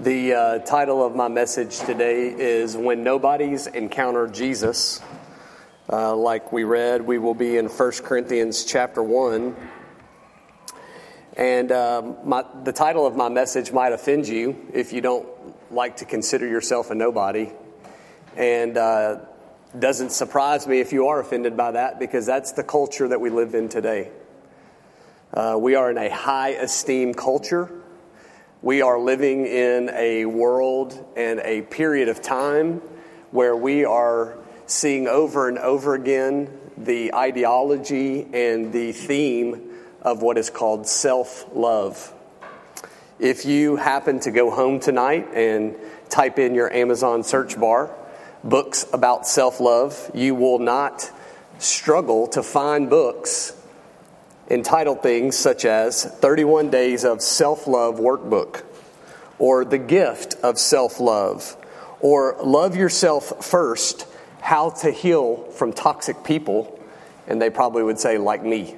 The uh, title of my message today is When Nobodies Encounter Jesus. Uh, like we read, we will be in 1 Corinthians chapter 1. And um, my, the title of my message might offend you if you don't like to consider yourself a nobody. And uh, doesn't surprise me if you are offended by that because that's the culture that we live in today. Uh, we are in a high esteem culture. We are living in a world and a period of time where we are seeing over and over again the ideology and the theme of what is called self love. If you happen to go home tonight and type in your Amazon search bar books about self love, you will not struggle to find books entitled things such as 31 Days of Self Love Workbook, or The Gift of Self Love, or Love Yourself First How to Heal from Toxic People, and they probably would say, like me.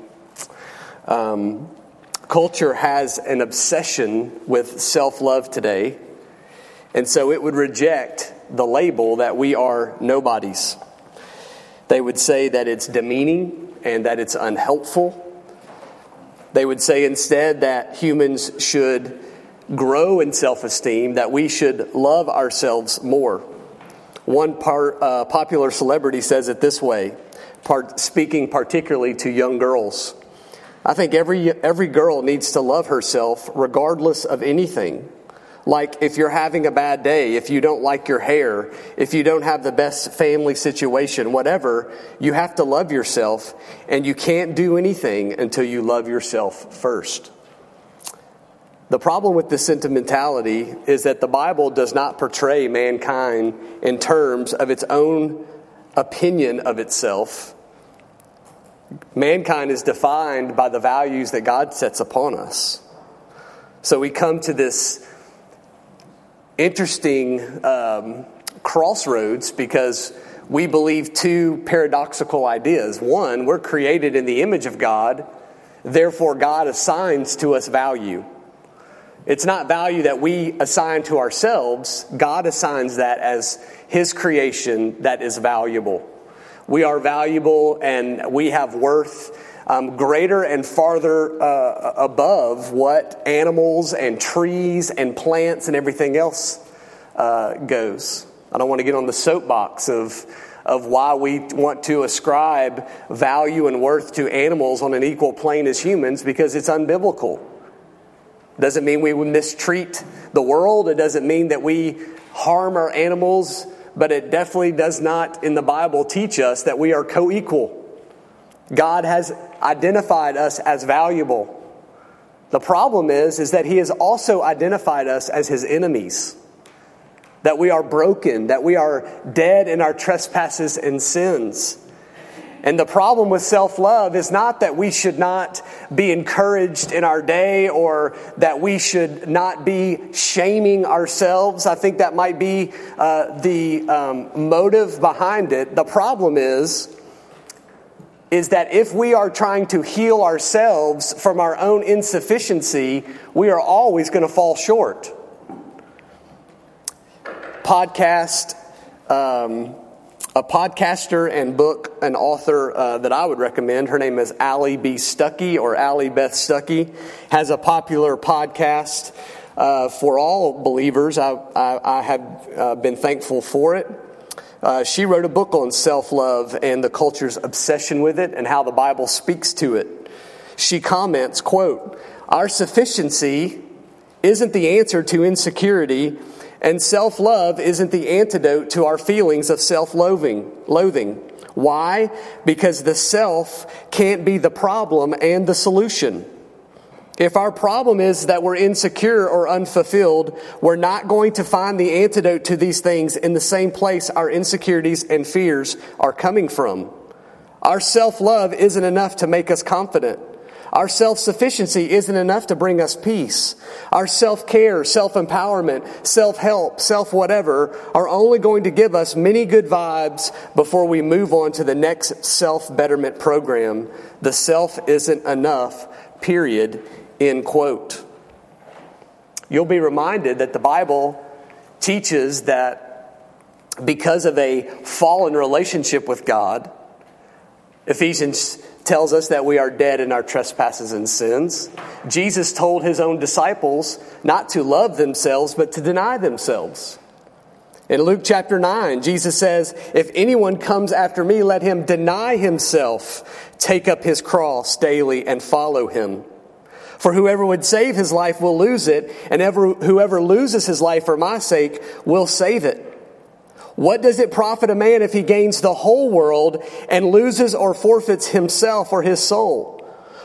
Um, culture has an obsession with self love today, and so it would reject the label that we are nobodies. They would say that it's demeaning and that it's unhelpful they would say instead that humans should grow in self esteem, that we should love ourselves more. One part, uh, popular celebrity says it this way, part, speaking particularly to young girls. I think every, every girl needs to love herself regardless of anything. Like if you're having a bad day, if you don't like your hair, if you don't have the best family situation, whatever, you have to love yourself, and you can't do anything until you love yourself first. The problem with this sentimentality is that the Bible does not portray mankind in terms of its own opinion of itself. Mankind is defined by the values that God sets upon us. So we come to this interesting um, crossroads because we believe two paradoxical ideas. One, we're created in the image of God, therefore, God assigns to us value. It's not value that we assign to ourselves, God assigns that as His creation that is valuable. We are valuable and we have worth um, greater and farther uh, above what animals and trees and plants and everything else uh, goes. I don't want to get on the soapbox of, of why we want to ascribe value and worth to animals on an equal plane as humans because it's unbiblical. Doesn't mean we mistreat the world. It doesn't mean that we harm our animals, but it definitely does not in the Bible teach us that we are co equal. God has identified us as valuable. The problem is, is that He has also identified us as His enemies. That we are broken, that we are dead in our trespasses and sins. And the problem with self love is not that we should not be encouraged in our day or that we should not be shaming ourselves. I think that might be uh, the um, motive behind it. The problem is is that if we are trying to heal ourselves from our own insufficiency, we are always going to fall short. Podcast, um, a podcaster and book, an author uh, that I would recommend. Her name is Allie B. Stuckey or Allie Beth Stuckey, has a popular podcast uh, for all believers. I, I, I have uh, been thankful for it. Uh, she wrote a book on self love and the culture's obsession with it and how the Bible speaks to it. She comments, quote, Our sufficiency isn't the answer to insecurity, and self love isn't the antidote to our feelings of self loathing. Why? Because the self can't be the problem and the solution. If our problem is that we're insecure or unfulfilled, we're not going to find the antidote to these things in the same place our insecurities and fears are coming from. Our self love isn't enough to make us confident. Our self sufficiency isn't enough to bring us peace. Our self care, self empowerment, self help, self whatever are only going to give us many good vibes before we move on to the next self betterment program. The self isn't enough, period. End quote. you'll be reminded that the Bible teaches that because of a fallen relationship with God, Ephesians tells us that we are dead in our trespasses and sins. Jesus told his own disciples not to love themselves, but to deny themselves. In Luke chapter 9, Jesus says, If anyone comes after me, let him deny himself, take up his cross daily, and follow him. For whoever would save his life will lose it, and ever, whoever loses his life for my sake will save it. What does it profit a man if he gains the whole world and loses or forfeits himself or his soul?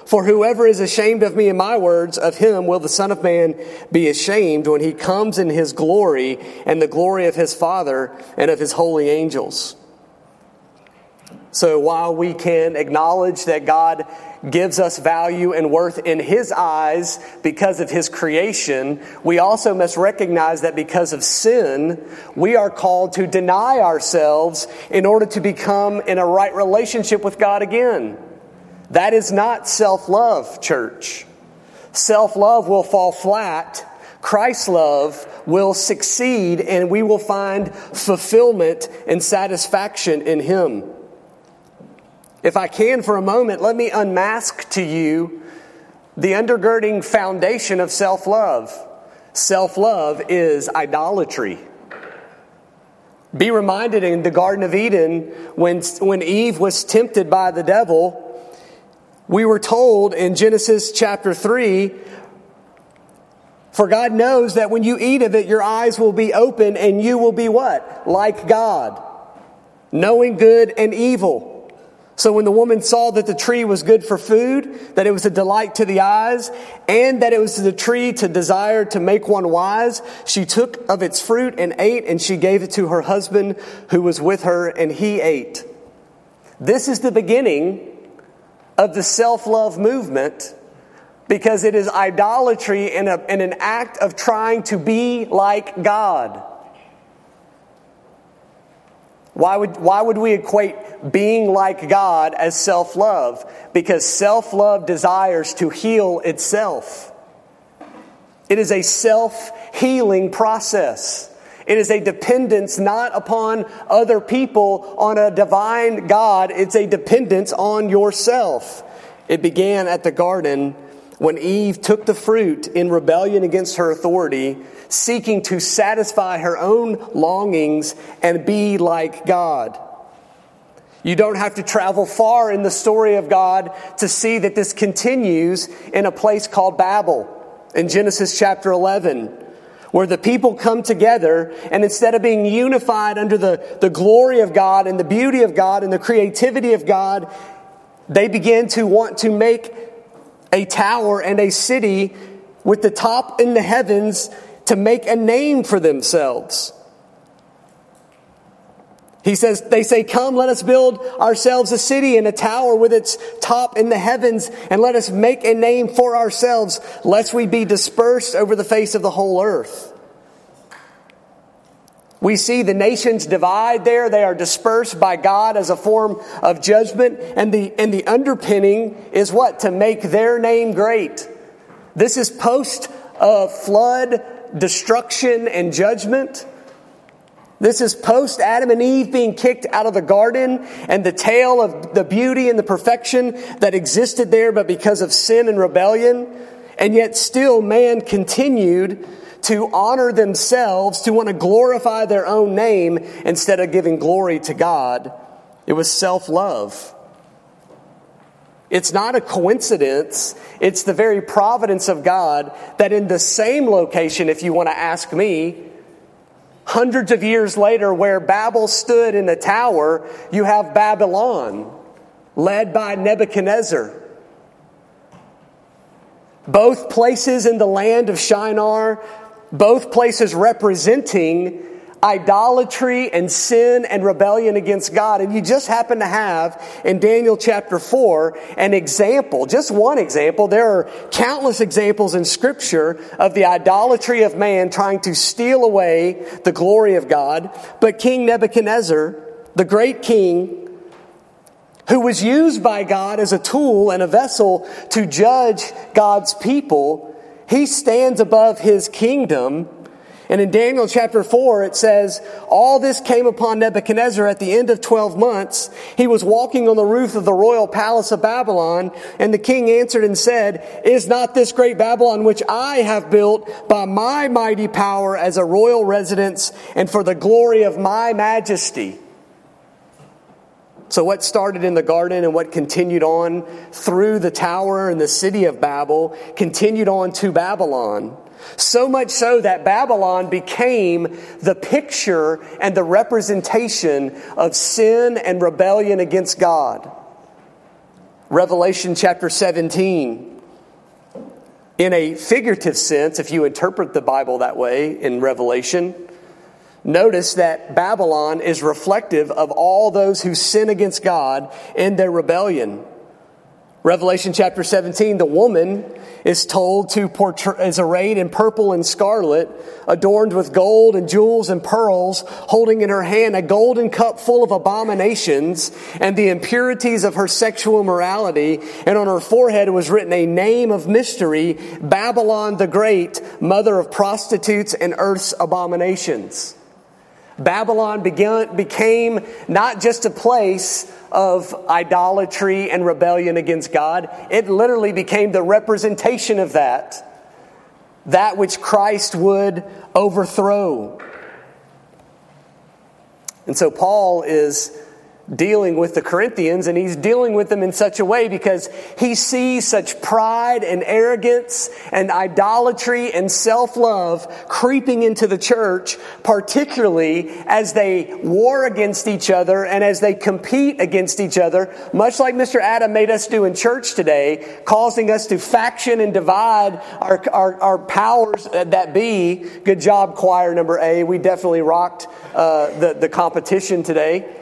For whoever is ashamed of me and my words, of him will the Son of Man be ashamed when he comes in his glory and the glory of his Father and of his holy angels. So while we can acknowledge that God gives us value and worth in His eyes because of His creation, we also must recognize that because of sin, we are called to deny ourselves in order to become in a right relationship with God again. That is not self love, church. Self love will fall flat. Christ's love will succeed, and we will find fulfillment and satisfaction in Him. If I can for a moment, let me unmask to you the undergirding foundation of self love. Self love is idolatry. Be reminded in the Garden of Eden when, when Eve was tempted by the devil, we were told in Genesis chapter 3 for God knows that when you eat of it, your eyes will be open and you will be what? Like God, knowing good and evil. So when the woman saw that the tree was good for food, that it was a delight to the eyes, and that it was the tree to desire to make one wise, she took of its fruit and ate, and she gave it to her husband who was with her, and he ate. This is the beginning of the self love movement because it is idolatry and an act of trying to be like God. Why would, why would we equate being like God as self love? Because self love desires to heal itself. It is a self healing process. It is a dependence not upon other people, on a divine God. It's a dependence on yourself. It began at the garden when Eve took the fruit in rebellion against her authority seeking to satisfy her own longings and be like God. You don't have to travel far in the story of God to see that this continues in a place called Babel in Genesis chapter 11, where the people come together and instead of being unified under the, the glory of God and the beauty of God and the creativity of God, they begin to want to make a tower and a city with the top in the heavens to make a name for themselves. He says, they say, come, let us build ourselves a city and a tower with its top in the heavens, and let us make a name for ourselves, lest we be dispersed over the face of the whole earth. We see the nations divide there. They are dispersed by God as a form of judgment. And the, and the underpinning is what? To make their name great. This is post uh, flood destruction and judgment. This is post Adam and Eve being kicked out of the garden and the tale of the beauty and the perfection that existed there, but because of sin and rebellion. And yet still man continued to honor themselves, to want to glorify their own name instead of giving glory to God. It was self love. It's not a coincidence. It's the very providence of God that in the same location, if you want to ask me, hundreds of years later, where Babel stood in the tower, you have Babylon, led by Nebuchadnezzar. Both places in the land of Shinar, both places representing idolatry and sin and rebellion against God. And you just happen to have in Daniel chapter 4 an example, just one example. There are countless examples in Scripture of the idolatry of man trying to steal away the glory of God. But King Nebuchadnezzar, the great king, who was used by God as a tool and a vessel to judge God's people, He stands above his kingdom and in Daniel chapter 4, it says, All this came upon Nebuchadnezzar at the end of 12 months. He was walking on the roof of the royal palace of Babylon, and the king answered and said, Is not this great Babylon which I have built by my mighty power as a royal residence and for the glory of my majesty? So, what started in the garden and what continued on through the tower and the city of Babel continued on to Babylon. So much so that Babylon became the picture and the representation of sin and rebellion against God. Revelation chapter 17. In a figurative sense, if you interpret the Bible that way in Revelation, notice that Babylon is reflective of all those who sin against God in their rebellion. Revelation chapter 17, the woman is told to portray, is arrayed in purple and scarlet, adorned with gold and jewels and pearls, holding in her hand a golden cup full of abominations and the impurities of her sexual morality. And on her forehead was written a name of mystery, Babylon the Great, mother of prostitutes and earth's abominations. Babylon began, became not just a place of idolatry and rebellion against God, it literally became the representation of that. That which Christ would overthrow. And so Paul is dealing with the Corinthians, and he's dealing with them in such a way because he sees such pride and arrogance and idolatry and self love creeping into the church, particularly as they war against each other and as they compete against each other, much like Mr. Adam made us do in church today, causing us to faction and divide our, our, our powers that be. Good job, choir number A. We definitely rocked uh, the, the competition today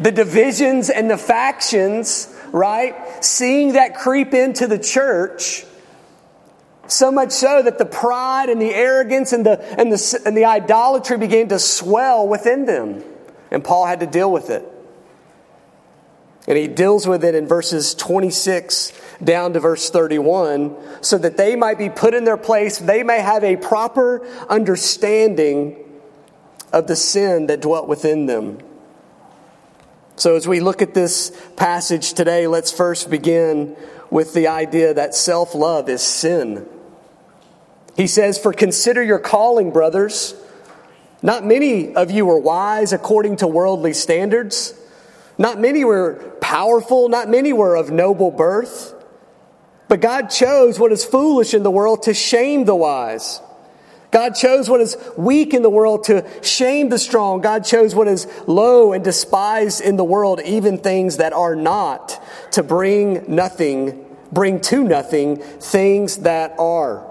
the divisions and the factions, right? Seeing that creep into the church. So much so that the pride and the arrogance and the, and the, and the idolatry began to swell within them. And Paul had to deal with it. And he deals with it in verses 26 down to verse 31 so that they might be put in their place, they may have a proper understanding of the sin that dwelt within them. So, as we look at this passage today, let's first begin with the idea that self love is sin. He says, For consider your calling, brothers. Not many of you were wise according to worldly standards. Not many were powerful. Not many were of noble birth. But God chose what is foolish in the world to shame the wise. God chose what is weak in the world to shame the strong. God chose what is low and despised in the world, even things that are not, to bring nothing, bring to nothing things that are.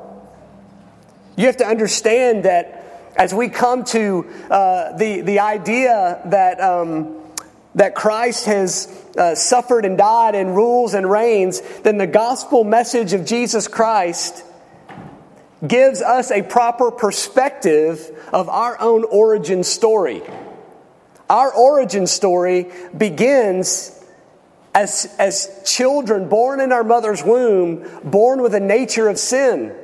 You have to understand that as we come to uh, the, the idea that, um, that Christ has uh, suffered and died and rules and reigns, then the gospel message of Jesus Christ gives us a proper perspective of our own origin story. Our origin story begins as, as children born in our mother's womb, born with a nature of sin.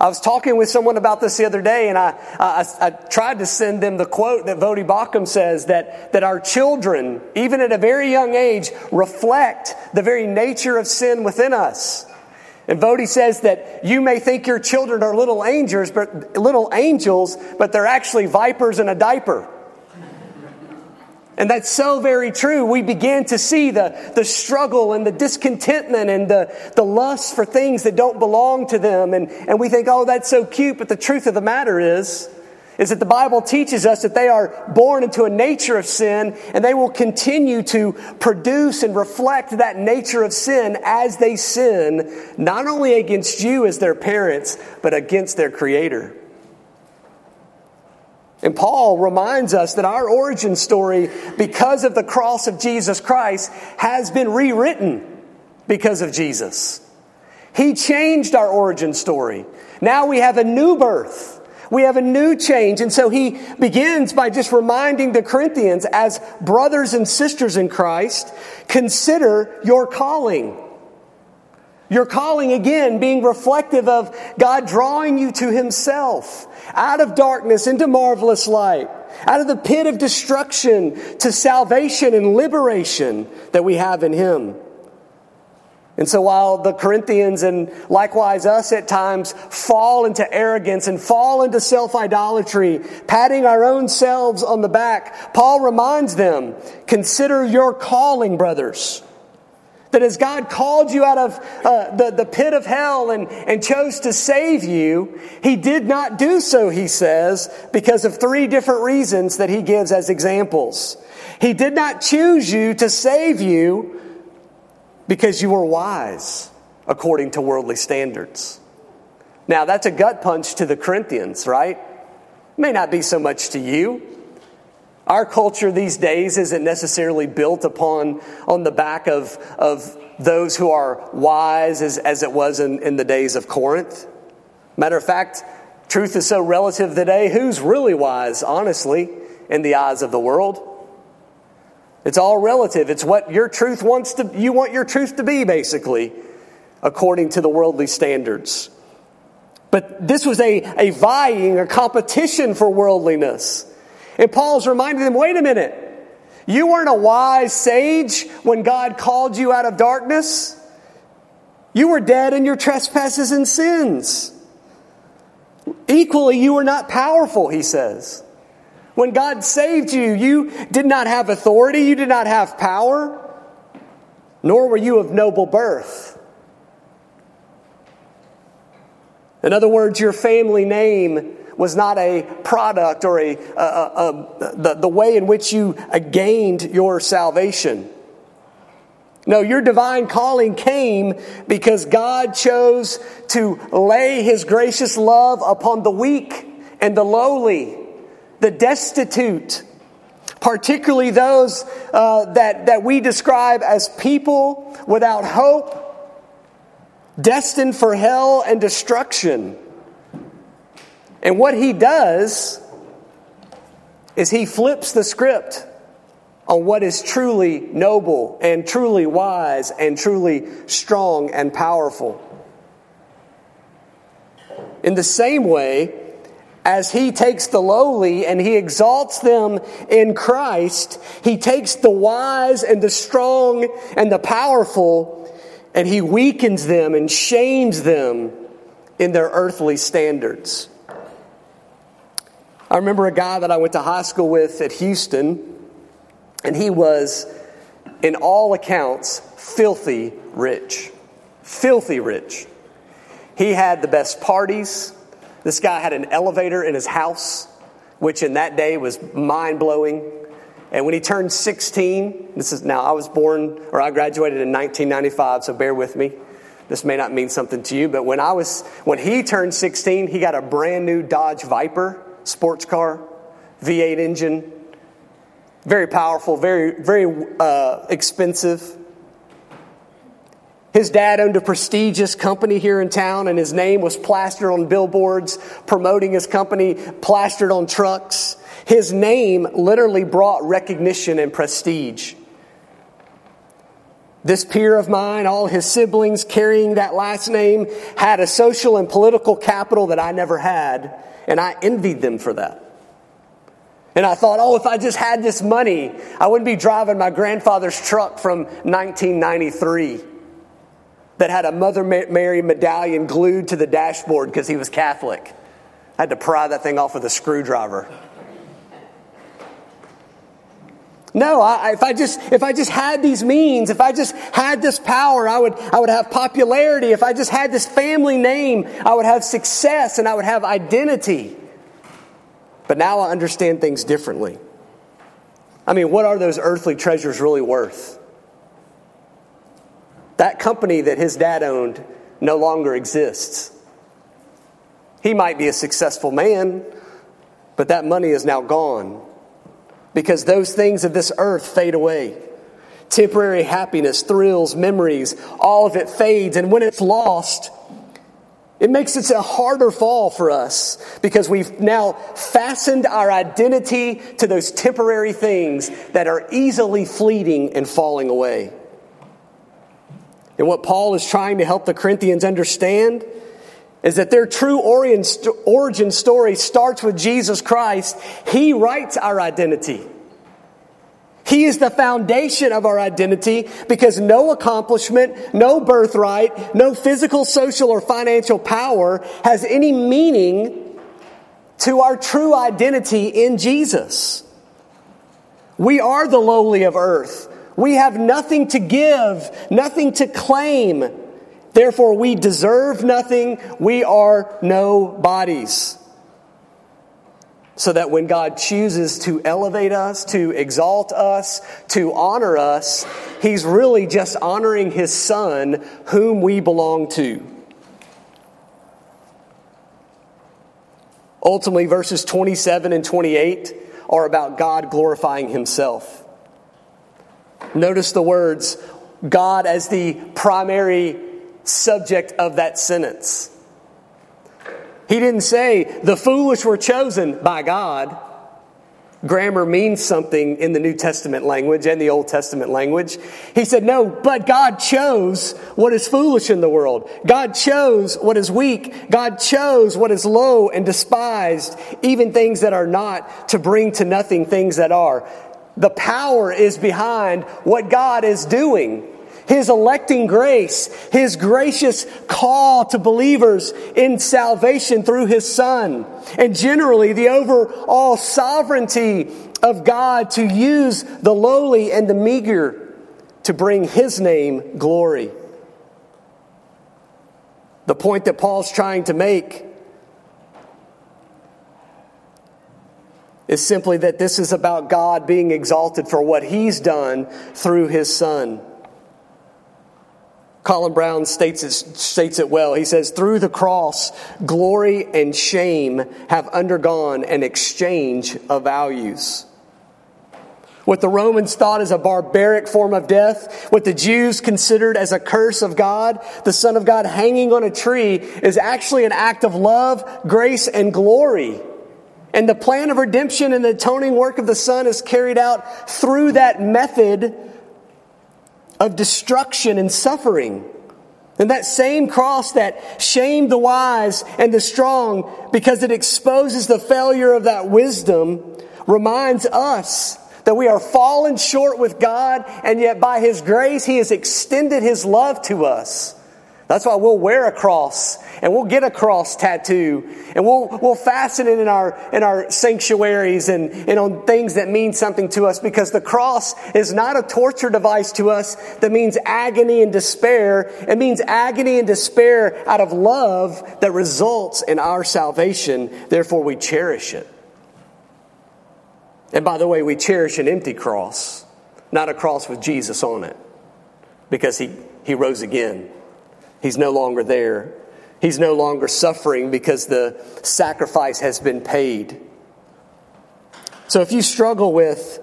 I was talking with someone about this the other day, and I, I, I tried to send them the quote that Voddie Baucham says that, that our children, even at a very young age, reflect the very nature of sin within us. And Voddie says that you may think your children are little angels, but little angels, but they're actually vipers in a diaper. And that's so very true. We begin to see the, the struggle and the discontentment and the, the lust for things that don't belong to them. And, and we think, oh, that's so cute. But the truth of the matter is, is that the Bible teaches us that they are born into a nature of sin and they will continue to produce and reflect that nature of sin as they sin, not only against you as their parents, but against their Creator. And Paul reminds us that our origin story, because of the cross of Jesus Christ, has been rewritten because of Jesus. He changed our origin story. Now we have a new birth. We have a new change. And so he begins by just reminding the Corinthians, as brothers and sisters in Christ, consider your calling. Your calling, again, being reflective of God drawing you to Himself out of darkness into marvelous light, out of the pit of destruction to salvation and liberation that we have in Him. And so while the Corinthians and likewise us at times fall into arrogance and fall into self idolatry, patting our own selves on the back, Paul reminds them consider your calling, brothers. That as God called you out of uh, the, the pit of hell and, and chose to save you, He did not do so, he says, because of three different reasons that He gives as examples. He did not choose you to save you because you were wise according to worldly standards. Now, that's a gut punch to the Corinthians, right? May not be so much to you. Our culture these days isn't necessarily built upon on the back of, of those who are wise as, as it was in, in the days of Corinth. Matter of fact, truth is so relative today. Who's really wise, honestly, in the eyes of the world? It's all relative. It's what your truth wants to, you want your truth to be, basically, according to the worldly standards. But this was a, a vying, a competition for worldliness. And Paul's reminding them wait a minute, you weren't a wise sage when God called you out of darkness. You were dead in your trespasses and sins. Equally, you were not powerful, he says. When God saved you, you did not have authority, you did not have power, nor were you of noble birth. In other words, your family name was not a product or a, a, a, the, the way in which you gained your salvation. No, your divine calling came because God chose to lay his gracious love upon the weak and the lowly, the destitute, particularly those uh, that, that we describe as people without hope, destined for hell and destruction. And what he does is he flips the script on what is truly noble and truly wise and truly strong and powerful. In the same way, as he takes the lowly and he exalts them in Christ, he takes the wise and the strong and the powerful and he weakens them and shames them in their earthly standards. I remember a guy that I went to high school with at Houston, and he was, in all accounts, filthy rich. Filthy rich. He had the best parties. This guy had an elevator in his house, which in that day was mind blowing. And when he turned 16, this is now, I was born, or I graduated in 1995, so bear with me. This may not mean something to you, but when I was, when he turned 16, he got a brand new Dodge Viper sports car, V8 engine, very powerful, very, very uh, expensive. His dad owned a prestigious company here in town, and his name was plastered on billboards promoting his company, plastered on trucks. His name literally brought recognition and prestige. This peer of mine, all his siblings carrying that last name, had a social and political capital that I never had. And I envied them for that. And I thought, oh, if I just had this money, I wouldn't be driving my grandfather's truck from 1993 that had a Mother Mary medallion glued to the dashboard because he was Catholic. I had to pry that thing off with a screwdriver. No, I, if I just if I just had these means, if I just had this power, I would I would have popularity. If I just had this family name, I would have success and I would have identity. But now I understand things differently. I mean, what are those earthly treasures really worth? That company that his dad owned no longer exists. He might be a successful man, but that money is now gone because those things of this earth fade away. Temporary happiness, thrills, memories, all of it fades. And when it's lost, it makes it a harder fall for us because we've now fastened our identity to those temporary things that are easily fleeting and falling away. And what Paul is trying to help the Corinthians understand is that their true origin story starts with Jesus Christ. He writes our identity. He is the foundation of our identity because no accomplishment, no birthright, no physical, social, or financial power has any meaning to our true identity in Jesus. We are the lowly of earth. We have nothing to give, nothing to claim. Therefore, we deserve nothing. We are no bodies so that when God chooses to elevate us, to exalt us, to honor us, He's really just honoring His Son, whom we belong to. Ultimately, verses 27 and 28 are about God glorifying Himself. Notice the words God as the primary subject of that sentence. He didn't say the foolish were chosen by God. Grammar means something in the New Testament language and the Old Testament language. He said, no, but God chose what is foolish in the world. God chose what is weak. God chose what is low and despised, even things that are not, to bring to nothing things that are. The power is behind what God is doing. His electing grace, His gracious call to believers in salvation through His Son, and generally the overall sovereignty of God to use the lowly and the meager to bring His name glory. The point that Paul's trying to make is simply that this is about God being exalted for what He's done through His Son. Colin Brown states it, states it well. He says, Through the cross, glory and shame have undergone an exchange of values. What the Romans thought as a barbaric form of death, what the Jews considered as a curse of God, the Son of God hanging on a tree, is actually an act of love, grace, and glory. And the plan of redemption and the atoning work of the Son is carried out through that method of destruction and suffering. And that same cross that shamed the wise and the strong because it exposes the failure of that wisdom reminds us that we are fallen short with God and yet by His grace He has extended His love to us. That's why we'll wear a cross and we'll get a cross tattoo and we'll, we'll fasten it in our, in our sanctuaries and, and on things that mean something to us because the cross is not a torture device to us that means agony and despair. It means agony and despair out of love that results in our salvation. Therefore, we cherish it. And by the way, we cherish an empty cross, not a cross with Jesus on it because he, he rose again. He's no longer there. He's no longer suffering because the sacrifice has been paid. So if you struggle with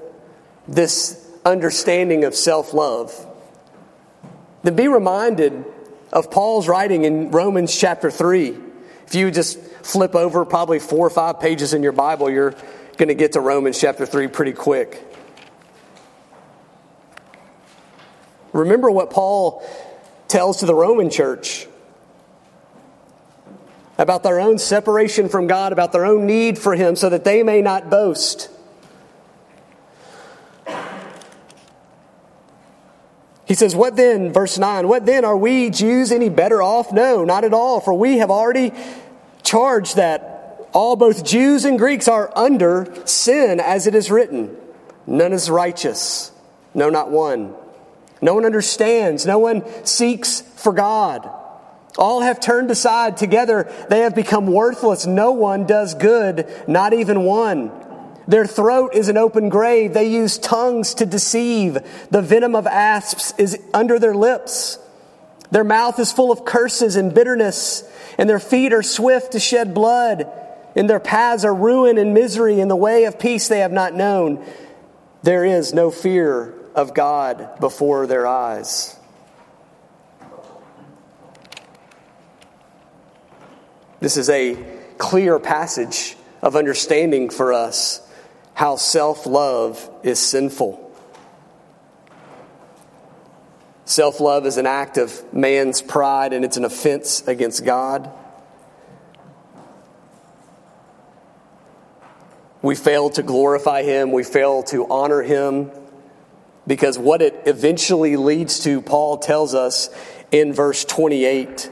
this understanding of self love, then be reminded of Paul's writing in Romans chapter 3. If you just flip over probably four or five pages in your Bible, you're going to get to Romans chapter 3 pretty quick. Remember what Paul tells to the Roman church about their own separation from God, about their own need for Him, so that they may not boast. He says, What then, verse 9, what then are we Jews any better off? No, not at all, for we have already charged that all, both Jews and Greeks, are under sin, as it is written. None is righteous, no, not one. No one understands. No one seeks for God. All have turned aside. Together they have become worthless. No one does good, not even one. Their throat is an open grave. They use tongues to deceive. The venom of asps is under their lips. Their mouth is full of curses and bitterness, and their feet are swift to shed blood. In their paths are ruin and misery. In the way of peace they have not known. There is no fear of God before their eyes. This is a clear passage of understanding for us how self love is sinful. Self love is an act of man's pride and it's an offense against God. We fail to glorify Him, we fail to honor Him, because what it eventually leads to, Paul tells us in verse 28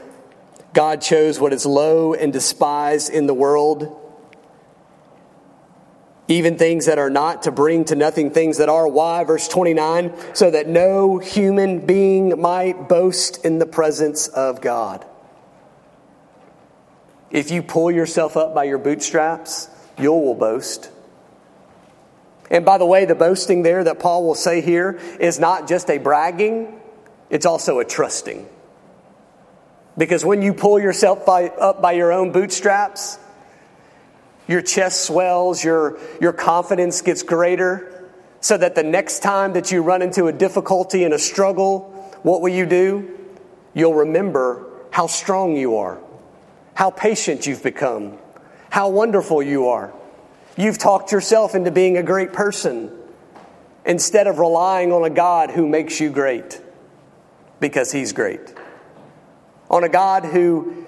God chose what is low and despised in the world even things that are not, to bring to nothing things that are. Why? Verse 29 so that no human being might boast in the presence of God. If you pull yourself up by your bootstraps, you will boast. And by the way, the boasting there that Paul will say here is not just a bragging, it's also a trusting. Because when you pull yourself by, up by your own bootstraps, your chest swells, your, your confidence gets greater, so that the next time that you run into a difficulty and a struggle, what will you do? You'll remember how strong you are, how patient you've become, how wonderful you are. You've talked yourself into being a great person instead of relying on a God who makes you great because He's great. On a God who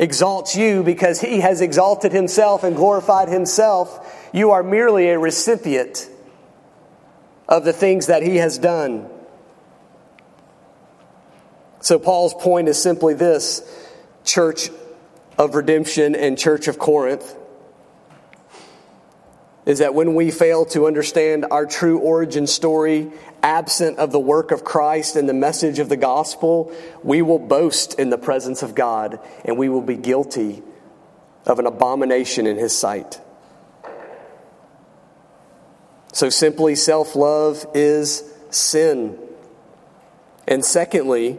exalts you because he has exalted himself and glorified himself. You are merely a recipient of the things that he has done. So, Paul's point is simply this Church of Redemption and Church of Corinth is that when we fail to understand our true origin story, absent of the work of Christ and the message of the gospel, we will boast in the presence of God and we will be guilty of an abomination in His sight. So, simply, self love is sin. And secondly,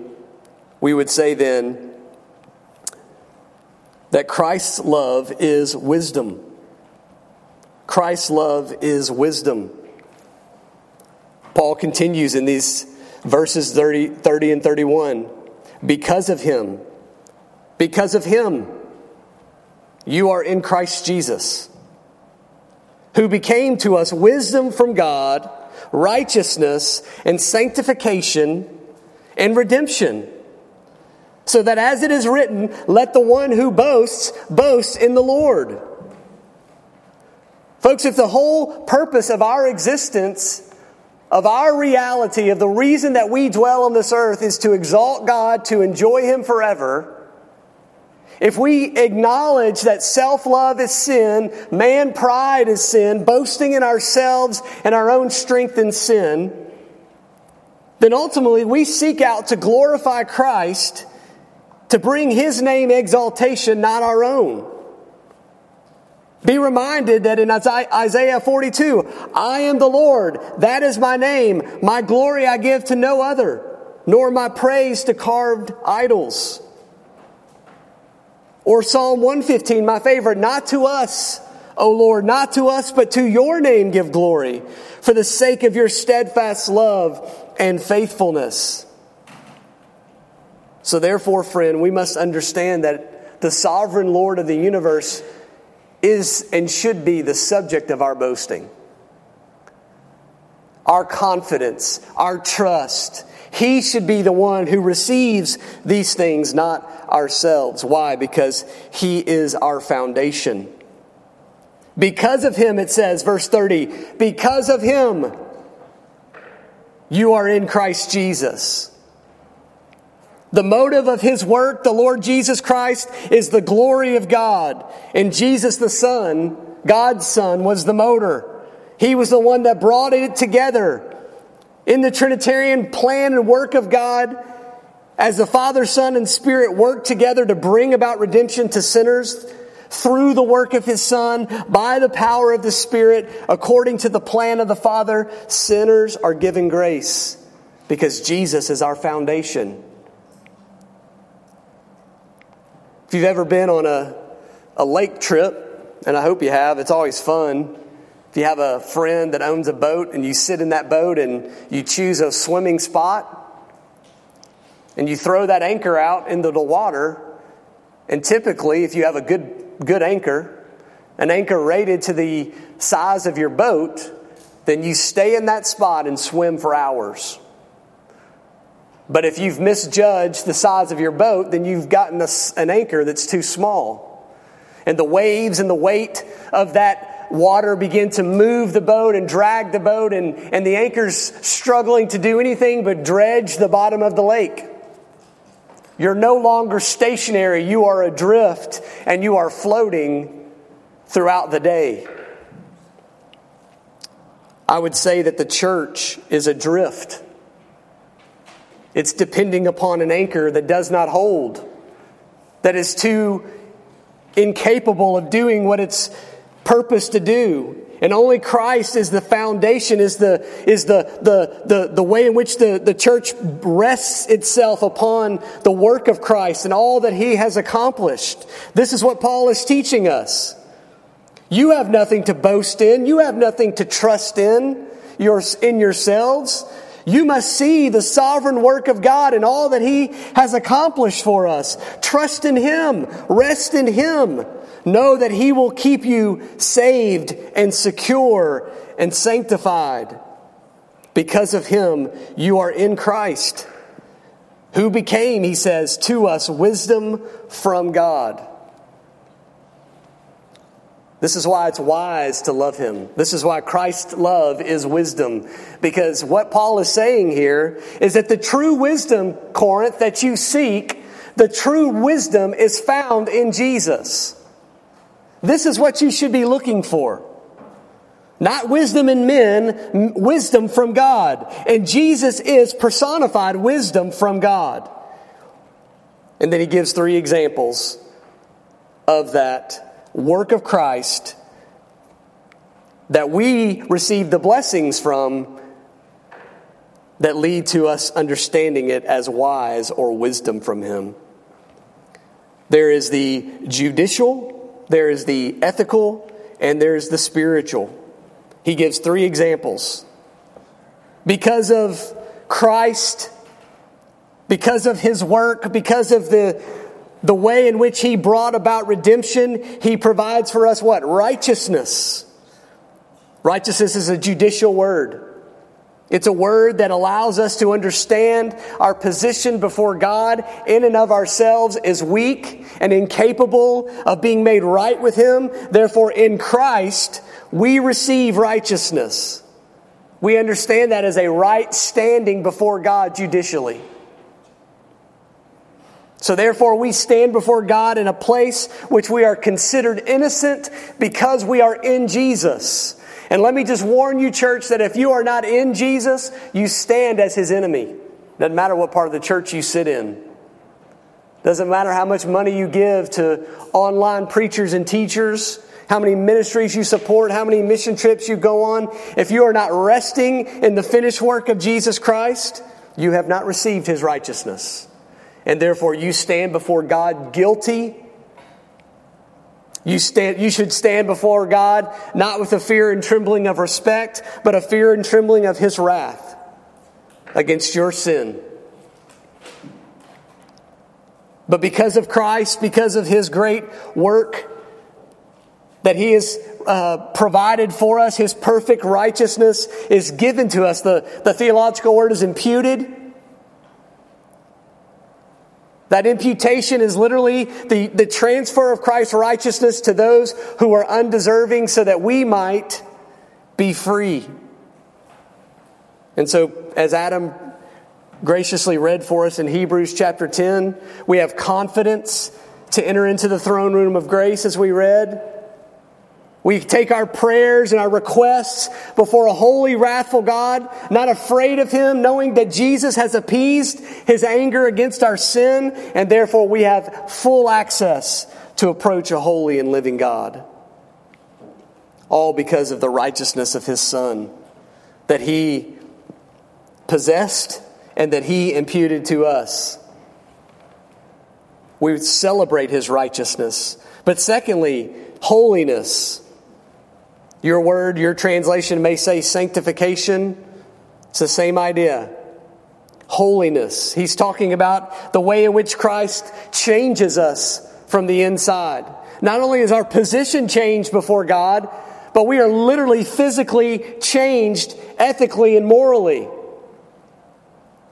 we would say then that Christ's love is wisdom. Christ's love is wisdom. Paul continues in these verses 30, 30 and 31. Because of him, because of him, you are in Christ Jesus, who became to us wisdom from God, righteousness, and sanctification and redemption. So that as it is written, let the one who boasts boast in the Lord. Folks, if the whole purpose of our existence, of our reality, of the reason that we dwell on this earth is to exalt God, to enjoy Him forever, if we acknowledge that self love is sin, man pride is sin, boasting in ourselves and our own strength in sin, then ultimately we seek out to glorify Christ, to bring His name exaltation, not our own. Be reminded that in Isaiah 42, I am the Lord, that is my name. My glory I give to no other, nor my praise to carved idols. Or Psalm 115, my favorite, not to us, O Lord, not to us, but to your name give glory, for the sake of your steadfast love and faithfulness. So, therefore, friend, we must understand that the sovereign Lord of the universe is and should be the subject of our boasting. Our confidence, our trust. He should be the one who receives these things, not ourselves. Why? Because He is our foundation. Because of Him, it says, verse 30, because of Him, you are in Christ Jesus. The motive of his work, the Lord Jesus Christ, is the glory of God. And Jesus the Son, God's Son, was the motor. He was the one that brought it together. In the Trinitarian plan and work of God, as the Father, Son, and Spirit work together to bring about redemption to sinners through the work of His Son, by the power of the Spirit, according to the plan of the Father, sinners are given grace because Jesus is our foundation. If you've ever been on a, a lake trip, and I hope you have, it's always fun. If you have a friend that owns a boat and you sit in that boat and you choose a swimming spot and you throw that anchor out into the water, and typically, if you have a good, good anchor, an anchor rated to the size of your boat, then you stay in that spot and swim for hours. But if you've misjudged the size of your boat, then you've gotten a, an anchor that's too small. And the waves and the weight of that water begin to move the boat and drag the boat, and, and the anchor's struggling to do anything but dredge the bottom of the lake. You're no longer stationary, you are adrift, and you are floating throughout the day. I would say that the church is adrift. It's depending upon an anchor that does not hold, that is too incapable of doing what it's purposed to do. And only Christ is the foundation, is the, is the, the, the, the way in which the, the church rests itself upon the work of Christ and all that he has accomplished. This is what Paul is teaching us. You have nothing to boast in. You have nothing to trust in, your, in yourselves. You must see the sovereign work of God and all that He has accomplished for us. Trust in Him. Rest in Him. Know that He will keep you saved and secure and sanctified. Because of Him, you are in Christ, who became, He says, to us wisdom from God. This is why it's wise to love him. This is why Christ's love is wisdom. Because what Paul is saying here is that the true wisdom, Corinth, that you seek, the true wisdom is found in Jesus. This is what you should be looking for. Not wisdom in men, wisdom from God. And Jesus is personified wisdom from God. And then he gives three examples of that work of Christ that we receive the blessings from that lead to us understanding it as wise or wisdom from him. There is the judicial there is the ethical, and there's the spiritual. He gives three examples. Because of Christ, because of his work, because of the, the way in which he brought about redemption, he provides for us what? Righteousness. Righteousness is a judicial word. It's a word that allows us to understand our position before God in and of ourselves is weak and incapable of being made right with Him. Therefore, in Christ, we receive righteousness. We understand that as a right standing before God judicially. So therefore, we stand before God in a place which we are considered innocent because we are in Jesus. And let me just warn you, church, that if you are not in Jesus, you stand as his enemy. Doesn't matter what part of the church you sit in. Doesn't matter how much money you give to online preachers and teachers, how many ministries you support, how many mission trips you go on. If you are not resting in the finished work of Jesus Christ, you have not received his righteousness. And therefore, you stand before God guilty you, stand, you should stand before God not with a fear and trembling of respect, but a fear and trembling of His wrath against your sin. But because of Christ, because of His great work that He has uh, provided for us, His perfect righteousness is given to us. The, the theological word is imputed. That imputation is literally the, the transfer of Christ's righteousness to those who are undeserving so that we might be free. And so, as Adam graciously read for us in Hebrews chapter 10, we have confidence to enter into the throne room of grace as we read. We take our prayers and our requests before a holy, wrathful God, not afraid of Him, knowing that Jesus has appeased His anger against our sin, and therefore we have full access to approach a holy and living God. All because of the righteousness of His Son that He possessed and that He imputed to us. We would celebrate His righteousness. But secondly, holiness. Your word, your translation may say sanctification. It's the same idea. Holiness. He's talking about the way in which Christ changes us from the inside. Not only is our position changed before God, but we are literally physically changed ethically and morally.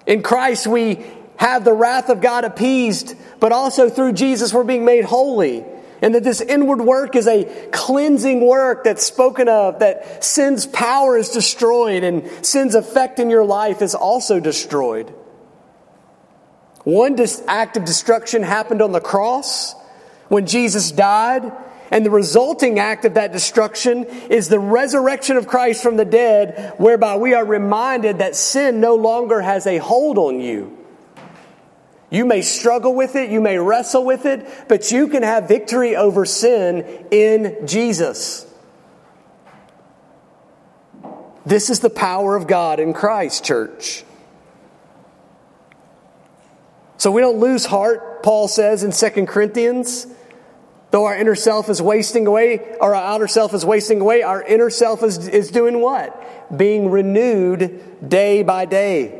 In Christ, we have the wrath of God appeased, but also through Jesus, we're being made holy. And that this inward work is a cleansing work that's spoken of, that sin's power is destroyed and sin's effect in your life is also destroyed. One act of destruction happened on the cross when Jesus died, and the resulting act of that destruction is the resurrection of Christ from the dead, whereby we are reminded that sin no longer has a hold on you. You may struggle with it, you may wrestle with it, but you can have victory over sin in Jesus. This is the power of God in Christ, church. So we don't lose heart, Paul says in 2 Corinthians. Though our inner self is wasting away, or our outer self is wasting away, our inner self is, is doing what? Being renewed day by day.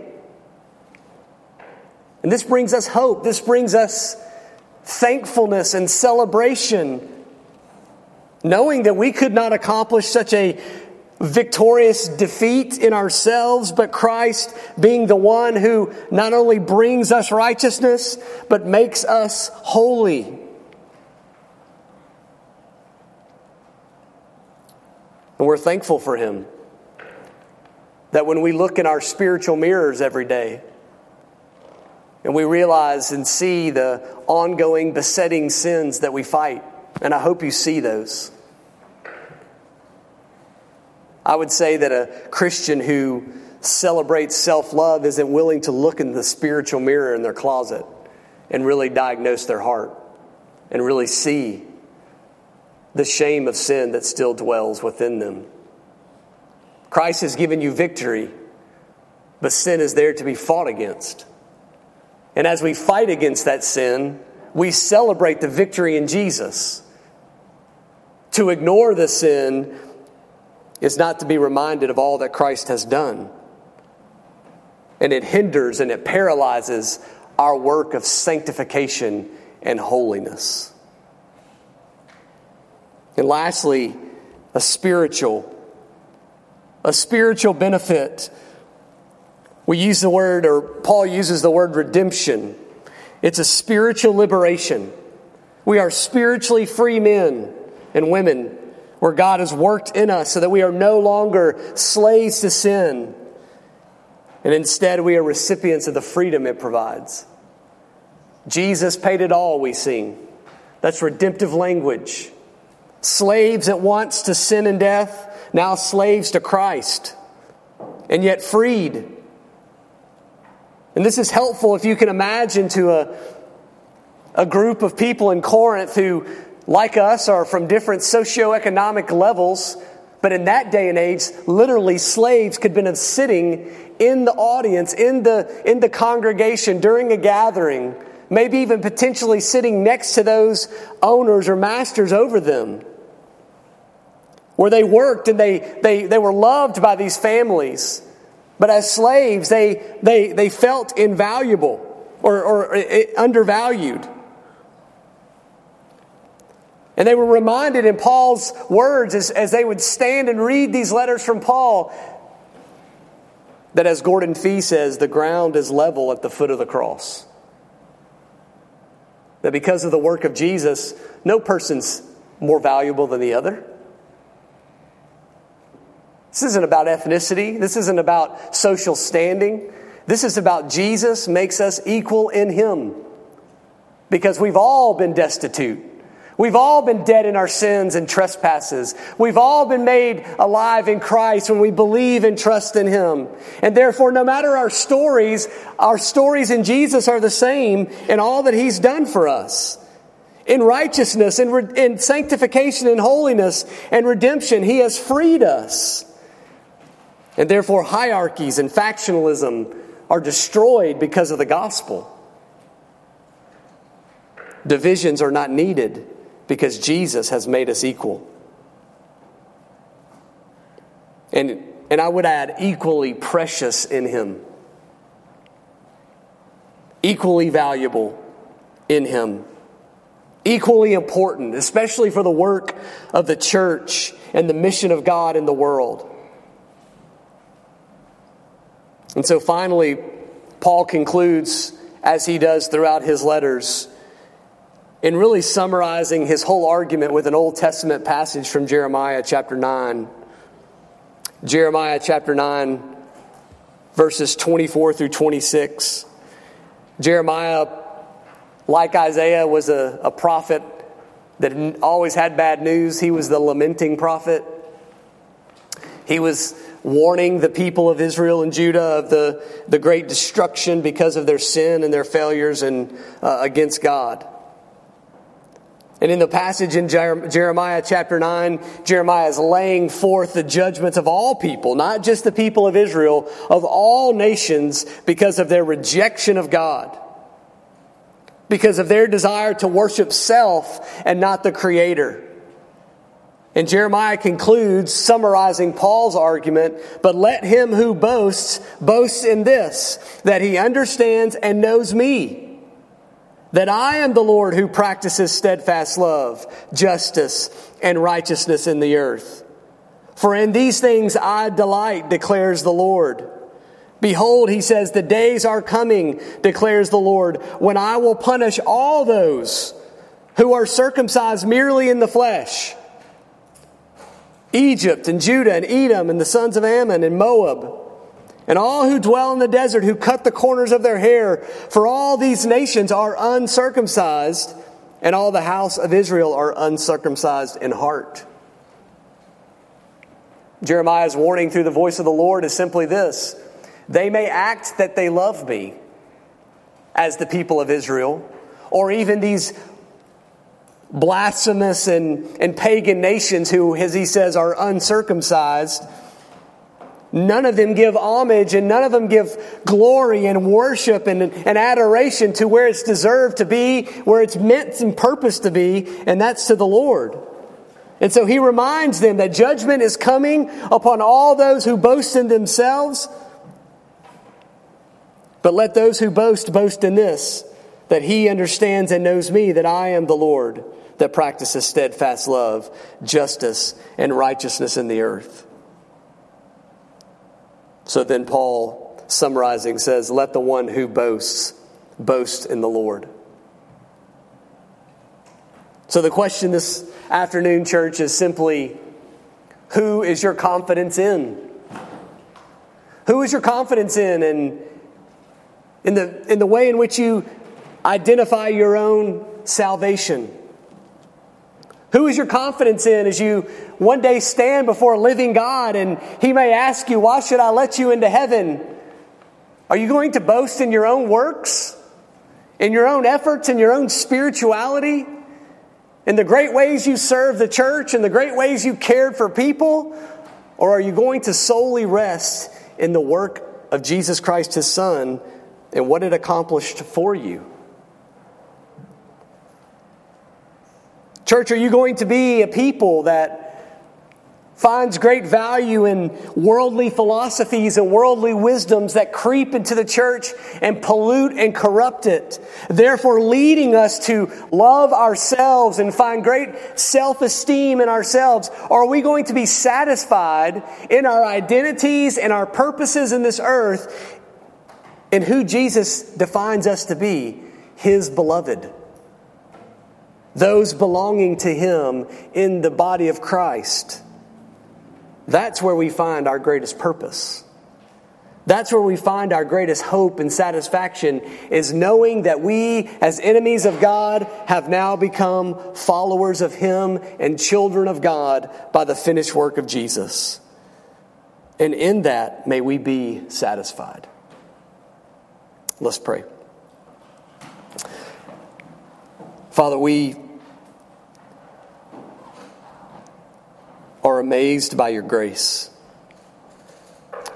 And this brings us hope. This brings us thankfulness and celebration, knowing that we could not accomplish such a victorious defeat in ourselves, but Christ being the one who not only brings us righteousness, but makes us holy. And we're thankful for Him. That when we look in our spiritual mirrors every day, and we realize and see the ongoing besetting sins that we fight. And I hope you see those. I would say that a Christian who celebrates self love isn't willing to look in the spiritual mirror in their closet and really diagnose their heart and really see the shame of sin that still dwells within them. Christ has given you victory, but sin is there to be fought against. And as we fight against that sin, we celebrate the victory in Jesus. To ignore the sin is not to be reminded of all that Christ has done. And it hinders and it paralyzes our work of sanctification and holiness. And lastly, a spiritual a spiritual benefit we use the word, or Paul uses the word redemption. It's a spiritual liberation. We are spiritually free men and women where God has worked in us so that we are no longer slaves to sin. And instead, we are recipients of the freedom it provides. Jesus paid it all, we sing. That's redemptive language. Slaves at once to sin and death, now slaves to Christ, and yet freed and this is helpful if you can imagine to a, a group of people in Corinth who, like us, are from different socioeconomic levels. But in that day and age, literally slaves could have been sitting in the audience, in the, in the congregation during a gathering, maybe even potentially sitting next to those owners or masters over them. Where they worked and they, they, they were loved by these families. But as slaves, they, they, they felt invaluable or, or uh, undervalued. And they were reminded in Paul's words as, as they would stand and read these letters from Paul that, as Gordon Fee says, the ground is level at the foot of the cross. That because of the work of Jesus, no person's more valuable than the other. This isn't about ethnicity. This isn't about social standing. This is about Jesus makes us equal in Him. Because we've all been destitute. We've all been dead in our sins and trespasses. We've all been made alive in Christ when we believe and trust in Him. And therefore, no matter our stories, our stories in Jesus are the same in all that He's done for us. In righteousness, in, re- in sanctification, in holiness, and redemption, He has freed us. And therefore, hierarchies and factionalism are destroyed because of the gospel. Divisions are not needed because Jesus has made us equal. And, and I would add, equally precious in Him, equally valuable in Him, equally important, especially for the work of the church and the mission of God in the world. And so finally, Paul concludes, as he does throughout his letters, in really summarizing his whole argument with an Old Testament passage from Jeremiah chapter 9. Jeremiah chapter 9, verses 24 through 26. Jeremiah, like Isaiah, was a, a prophet that always had bad news. He was the lamenting prophet. He was warning the people of Israel and Judah of the, the great destruction because of their sin and their failures and, uh, against God. And in the passage in Jeremiah chapter 9, Jeremiah is laying forth the judgments of all people, not just the people of Israel, of all nations because of their rejection of God because of their desire to worship self and not the Creator. And Jeremiah concludes, summarizing Paul's argument, but let him who boasts boast in this, that he understands and knows me, that I am the Lord who practices steadfast love, justice, and righteousness in the earth. For in these things I delight, declares the Lord. Behold, he says, the days are coming, declares the Lord, when I will punish all those who are circumcised merely in the flesh. Egypt and Judah and Edom and the sons of Ammon and Moab and all who dwell in the desert who cut the corners of their hair, for all these nations are uncircumcised and all the house of Israel are uncircumcised in heart. Jeremiah's warning through the voice of the Lord is simply this they may act that they love me as the people of Israel, or even these blasphemous and, and pagan nations who, as he says, are uncircumcised. None of them give homage and none of them give glory and worship and, and adoration to where it's deserved to be, where it's meant and purpose to be, and that's to the Lord. And so he reminds them that judgment is coming upon all those who boast in themselves but let those who boast boast in this, that he understands and knows me, that I am the Lord that practices steadfast love, justice, and righteousness in the earth. So then, Paul, summarizing, says, Let the one who boasts boast in the Lord. So the question this afternoon, church, is simply who is your confidence in? Who is your confidence in? And in the, in the way in which you identify your own salvation. Who is your confidence in as you one day stand before a living God and He may ask you, Why should I let you into heaven? Are you going to boast in your own works, in your own efforts, in your own spirituality, in the great ways you serve the church, in the great ways you cared for people? Or are you going to solely rest in the work of Jesus Christ, His Son, and what it accomplished for you. Church, are you going to be a people that finds great value in worldly philosophies and worldly wisdoms that creep into the church and pollute and corrupt it, therefore leading us to love ourselves and find great self esteem in ourselves? Or are we going to be satisfied in our identities and our purposes in this earth in who Jesus defines us to be, his beloved. Those belonging to him in the body of Christ. That's where we find our greatest purpose. That's where we find our greatest hope and satisfaction is knowing that we, as enemies of God, have now become followers of Him and children of God by the finished work of Jesus. And in that, may we be satisfied. Let's pray. Father, we are amazed by your grace.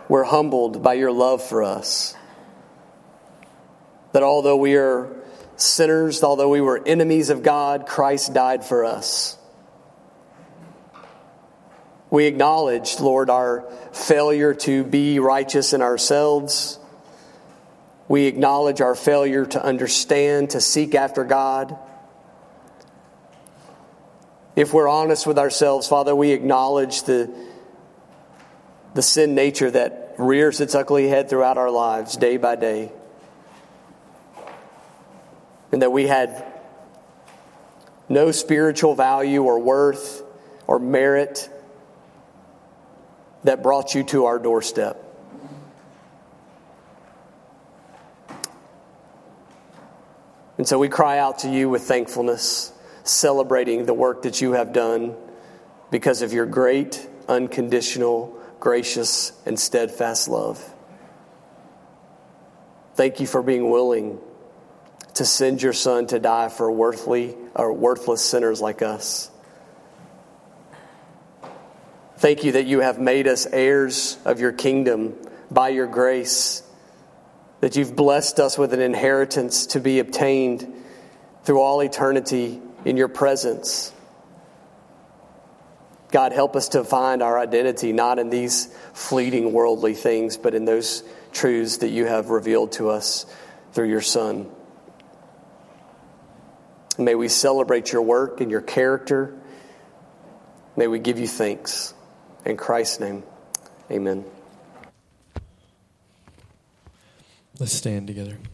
We're humbled by your love for us. That although we are sinners, although we were enemies of God, Christ died for us. We acknowledge, Lord, our failure to be righteous in ourselves we acknowledge our failure to understand, to seek after God. If we're honest with ourselves, Father, we acknowledge the, the sin nature that rears its ugly head throughout our lives day by day. and that we had no spiritual value or worth or merit that brought you to our doorstep. And so we cry out to you with thankfulness, celebrating the work that you have done because of your great, unconditional, gracious, and steadfast love. Thank you for being willing to send your son to die for worthly or worthless sinners like us. Thank you that you have made us heirs of your kingdom by your grace, that you've blessed us with an inheritance to be obtained through all eternity in your presence. God, help us to find our identity not in these fleeting worldly things, but in those truths that you have revealed to us through your Son. May we celebrate your work and your character. May we give you thanks. In Christ's name, amen. Let's stand together.